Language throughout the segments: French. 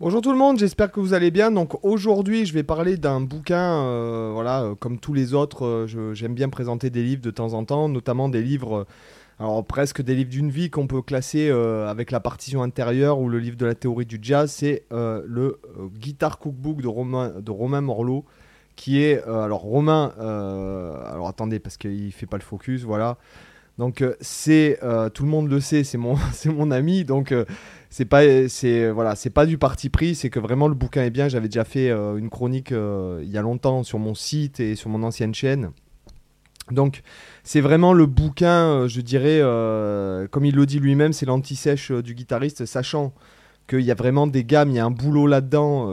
Bonjour tout le monde, j'espère que vous allez bien. Donc aujourd'hui, je vais parler d'un bouquin, euh, voilà, euh, comme tous les autres, euh, j'aime bien présenter des livres de temps en temps, notamment des livres, alors presque des livres d'une vie qu'on peut classer avec la partition intérieure ou le livre de la théorie du jazz. C'est le Guitar Cookbook de Romain, de Romain Morlot, qui est, alors Romain, alors attendez parce qu'il fait pas le focus, voilà. Donc euh, c'est, euh, tout le monde le sait, c'est mon, ami, donc euh, c'est pas c'est voilà c'est pas du parti pris. C'est que vraiment le bouquin est bien. J'avais déjà fait une chronique il y a longtemps sur mon site et sur mon ancienne chaîne. Donc c'est vraiment le bouquin je dirais comme il le dit lui-même c'est l'anti-sèche du guitariste sachant qu'il y a vraiment des gammes il y a un boulot là-dedans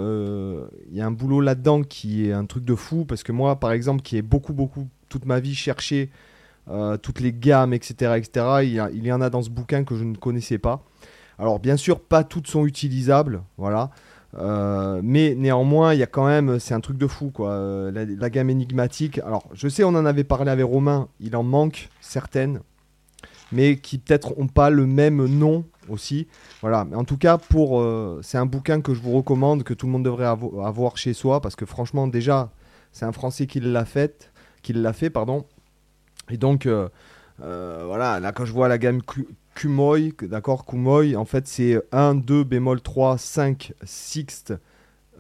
il y a un boulot là-dedans qui est un truc de fou. Parce que moi par exemple qui ai beaucoup beaucoup toute ma vie cherché euh, toutes les gammes etc etc il y, en a dans ce bouquin que je ne connaissais pas alors bien sûr, pas toutes sont utilisables, voilà. Euh, mais néanmoins, il y a quand même, c'est un truc de fou, quoi. Euh, la, gamme énigmatique. Alors, je sais, on en avait parlé avec Romain. Il en manque certaines, mais qui peut-être ont pas le même nom aussi. Voilà. Mais en tout cas, pour, c'est un bouquin que je vous recommande, que tout le monde devrait avo- avoir chez soi, parce que franchement, déjà, c'est un Français qui l'a fait, qui l'a fait, pardon. Et donc, euh, euh, voilà, là, quand je vois la gamme Ku- Kumoy, d'accord, Kumoy, en fait, c'est 1, 2, bémol 3, 5, sixte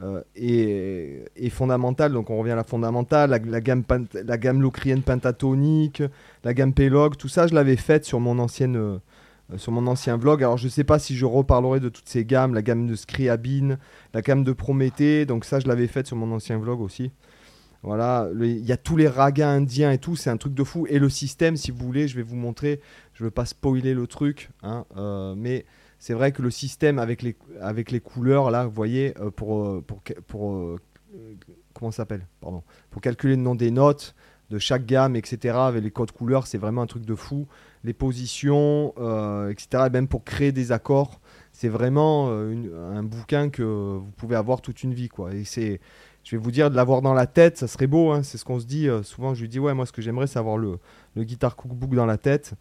euh, et, fondamentale. Donc, on revient à la fondamentale, la, gamme, la gamme locrienne pentatonique, la gamme Pelog, tout ça, je l'avais faite sur mon ancienne. euh, sur mon ancien vlog, alors je sais pas si je reparlerai de toutes ces gammes, la gamme de Scriabine, la gamme de Prométhée, donc ça je l'avais faite sur mon ancien vlog aussi. Voilà, il y a tous les ragas indiens et tout, c'est un truc de fou. Et le système, si vous voulez, je vais vous montrer. Je veux pas spoiler le truc, hein, euh, mais c'est vrai que le système avec les, avec les couleurs, là, vous voyez, euh, pour, euh, pour, pour, comment Pardon. Pour calculer le nom des notes de chaque gamme, etc., avec les codes couleurs, c'est vraiment un truc de fou. Les positions, etc., et même pour créer des accords, c'est vraiment euh, un bouquin que vous pouvez avoir toute une vie, c'est je vais vous dire, de l'avoir dans la tête, ça serait beau, hein, c'est ce qu'on se dit. euh, souvent, je lui dis, ouais, moi, ce que j'aimerais, c'est avoir le, le Guitar Cookbook dans la tête.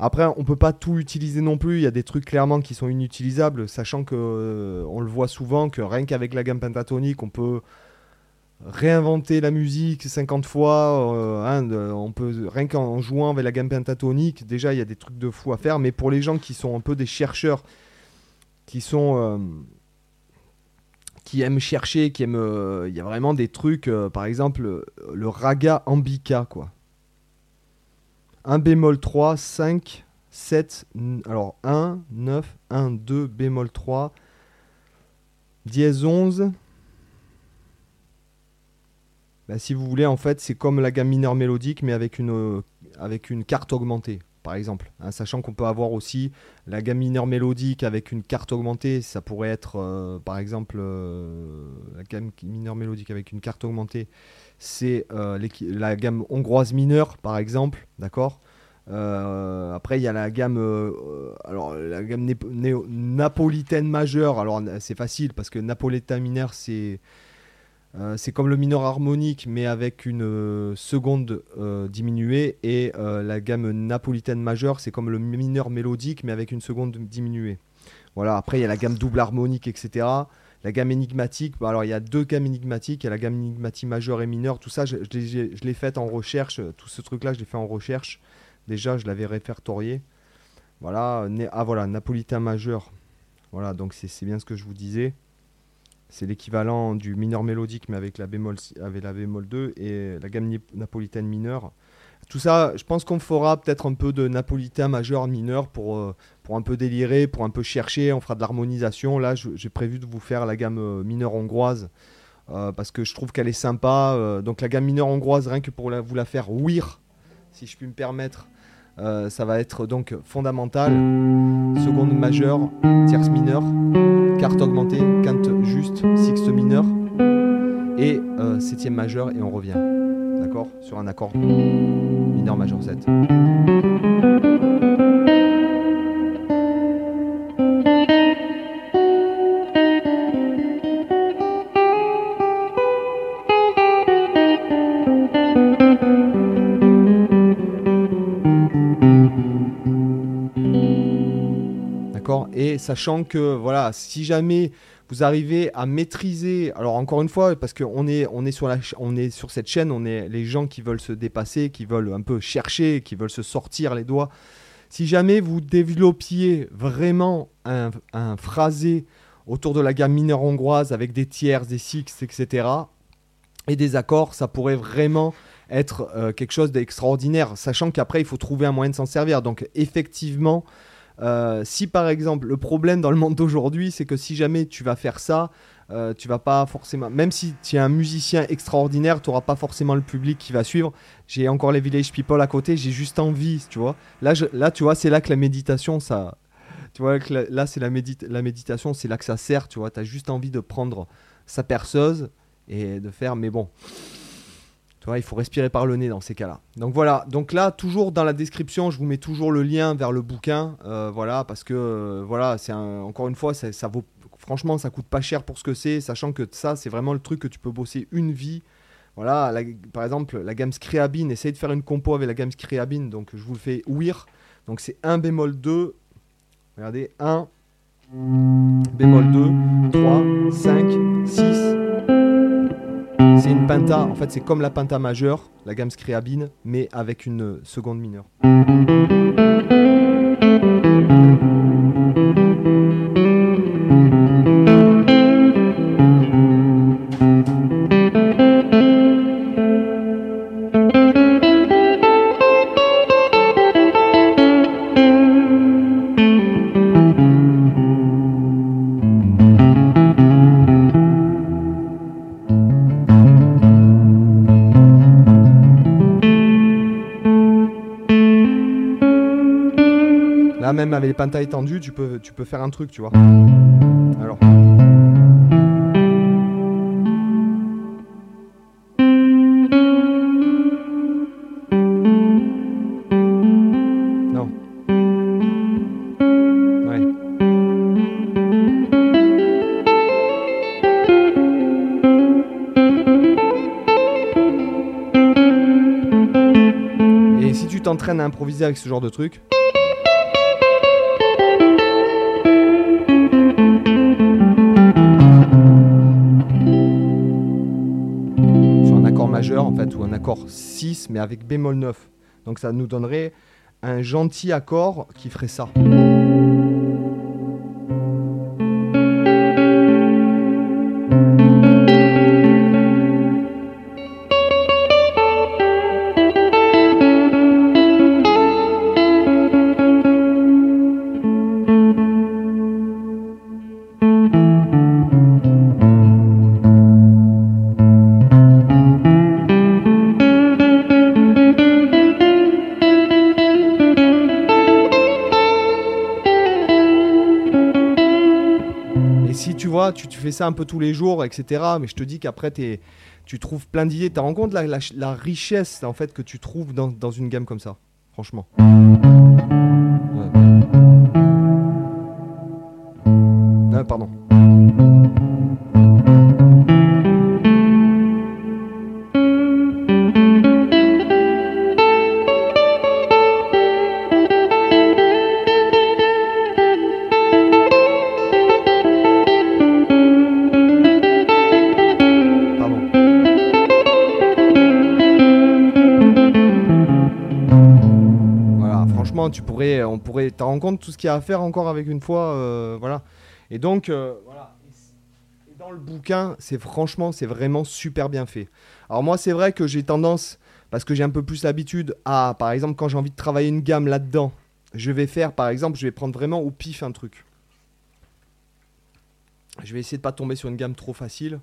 Après, on peut pas tout utiliser non plus. Il y a des trucs clairement qui sont inutilisables, sachant que euh, on le voit souvent que rien qu'avec la gamme pentatonique, on peut réinventer la musique 50 fois. hein, on peut rien qu'en jouant avec la gamme pentatonique, déjà, il y a des trucs de fou à faire. Mais pour les gens qui sont un peu des chercheurs, qui sont euh, qui aiment chercher, qui aiment. euh, Il y a vraiment des trucs, euh, par exemple, le raga ambica, quoi. 1 bémol 3, 5, 7, n- alors 1, 9, 1, 2, bémol 3, dièse 11. Bah, si vous voulez, en fait, c'est comme la gamme mineure mélodique, mais avec une, avec une carte augmentée, par exemple. Hein, sachant qu'on peut avoir aussi la gamme mineure mélodique avec une carte augmentée, ça pourrait être euh, par exemple euh, la gamme mineure mélodique avec une carte augmentée, c'est euh, la gamme hongroise mineure par exemple, d'accord Après il y a la gamme, alors la gamme napolitaine majeure. Alors c'est facile parce que napolitain mineur c'est euh, c'est comme le mineur harmonique, mais avec une euh, seconde euh, diminuée. Et la gamme napolitaine majeure, c'est comme le mineur mélodique, mais avec une seconde diminuée. Voilà, après, il y a la gamme double harmonique, etc. La gamme énigmatique, bah, alors il y a deux gammes énigmatiques. Il y a la gamme énigmatique majeure et mineure. Tout ça, je, l'ai- fait en recherche. Tout ce truc-là, je l'ai fait en recherche. Déjà, je l'avais répertorié. Ah voilà, napolitain majeur. Voilà, donc c'est bien ce que je vous disais. C'est l'équivalent du mineur mélodique, mais avec la, bémol, avec la bémol 2 et la gamme napolitaine mineure. Tout ça, je pense qu'on fera peut-être un peu de napolitain majeur mineur pour, euh, pour un peu délirer, pour un peu chercher. On fera de l'harmonisation. Là, j'ai prévu de vous faire la gamme euh, mineure hongroise euh, parce que je trouve qu'elle est sympa. donc, la gamme mineure hongroise, rien que pour la- vous la faire ouïr, si je puis me permettre, ça va être donc fondamental, seconde majeure, tierce mineure, carte augmentée, quinte juste, sixte mineur et euh, septième majeur et on revient. D'accord? Sur un accord mineur majeur 7. Et sachant que, voilà, si jamais vous arrivez à maîtriser, alors encore une fois, parce qu'on est, on est, sur la, on est sur cette chaîne, on est les gens qui veulent se dépasser, qui veulent un peu chercher, qui veulent se sortir les doigts. Si jamais vous développiez vraiment un, un phrasé autour de la gamme mineure hongroise avec des tiers, des sixtes, etc., et des accords, ça pourrait vraiment être euh, quelque chose d'extraordinaire, sachant qu'après, il faut trouver un moyen de s'en servir. Donc, effectivement, euh, si par exemple, le problème dans le monde d'aujourd'hui, c'est que si jamais tu vas faire ça, euh, tu vas pas forcément, même si tu es un musicien extraordinaire, tu n'auras pas forcément le public qui va suivre. J'ai encore les Village People à côté, j'ai juste envie, tu vois. Là, là, tu vois, c'est là que la méditation, ça. Tu vois, que là, c'est la, la méditation, c'est là que ça sert, tu vois. Tu as juste envie de prendre sa perceuse et de faire, mais bon. Il faut respirer par le nez dans ces cas-là. Donc voilà, donc là, toujours dans la description, je vous mets toujours le lien vers le bouquin. Euh, voilà, parce que, euh, voilà, c'est encore une fois, ça, ça, vaut, franchement, ça coûte pas cher pour ce que c'est, sachant que ça, c'est vraiment le truc que tu peux bosser une vie. Voilà, par exemple, la gamme Scriabine, essayez de faire une compo avec la gamme Scriabine, donc je vous le fais ouïr. Donc c'est 1 bémol 2, regardez, 1, bémol 2, 3, 5, 6, c'est une penta, en fait c'est comme la penta majeure, la gamme Scriabine, mais avec une seconde mineure. Même avec les pentas étendus, tu peux, tu peux faire un truc, tu vois. Alors. Non. Et si tu t'entraînes à improviser avec ce genre de truc, accord 6, mais avec bémol 9. Donc ça nous donnerait un gentil accord qui ferait ça. Tu, fais ça un peu tous les jours, etc. Mais je te dis qu'après, tu trouves plein d'idées. Tu rends compte la, la, richesse en fait, que tu trouves dans, dans une gamme comme ça, franchement. Tu pourrais, on pourrait, t'en rends compte tout ce qu'il y a à faire encore avec une fois, euh, voilà. Et donc, euh, voilà. Dans le bouquin, c'est franchement, c'est vraiment super bien fait. Alors moi, c'est vrai que j'ai tendance, parce que j'ai un peu plus l'habitude, à, par exemple, quand j'ai envie de travailler une gamme là-dedans, je vais faire, par exemple, je vais prendre vraiment au pif un truc. Je vais essayer de pas tomber sur une gamme trop facile.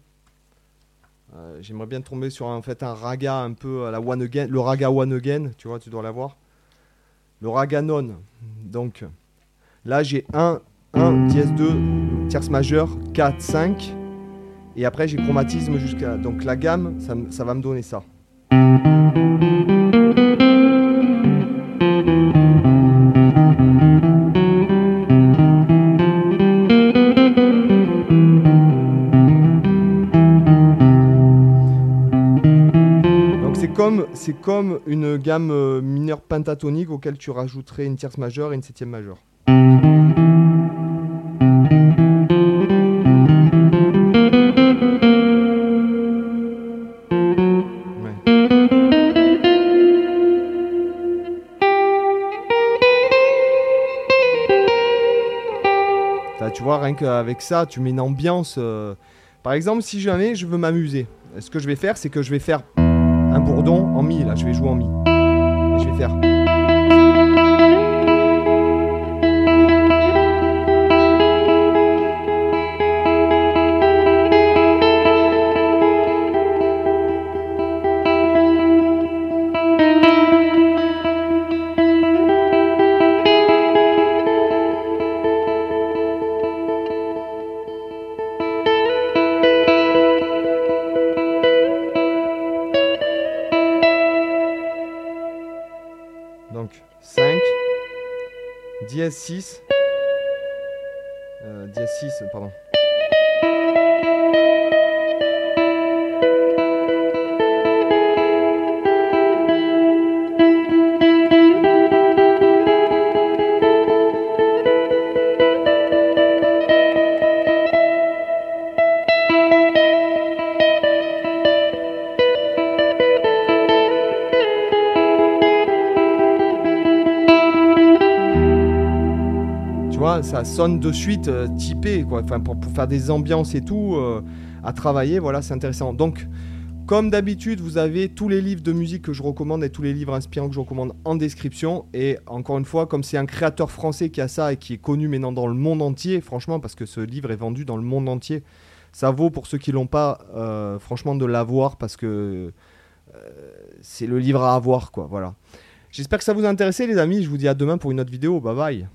Euh, j'aimerais bien tomber sur en fait un raga un peu à la one again, le raga one again, tu vois, tu dois l'avoir le raganon. Donc là, j'ai 1, 1, dièse 2, tierce majeure, 4, 5. Et après, j'ai chromatisme jusqu'à. Donc la gamme, ça va me donner ça. c'est comme une gamme euh, mineure pentatonique auquel tu rajouterais une tierce majeure et une septième majeure. tu vois, rien qu'avec ça, tu mets une ambiance. Euh. Par exemple, si jamais je veux m'amuser, ce que je vais faire, c'est que je vais faire un bourdon en mi. Là, je vais jouer en mi. Je vais faire. Donc 5, dièse 6, euh, dièse 6, pardon. Ça sonne de suite euh, typé, quoi. Pour, faire des ambiances et tout, euh, à travailler, voilà, c'est intéressant. Donc, comme d'habitude, vous avez tous les livres de musique que je recommande et tous les livres inspirants que je recommande en description. Et encore une fois, comme c'est un créateur français qui a ça et qui est connu maintenant dans le monde entier, franchement, parce que ce livre est vendu dans le monde entier, ça vaut pour ceux qui l'ont pas, euh, franchement, de l'avoir parce que c'est le livre à avoir, quoi. Voilà. J'espère que ça vous a intéressé, les amis. Je vous dis à demain pour une autre vidéo. Bye bye.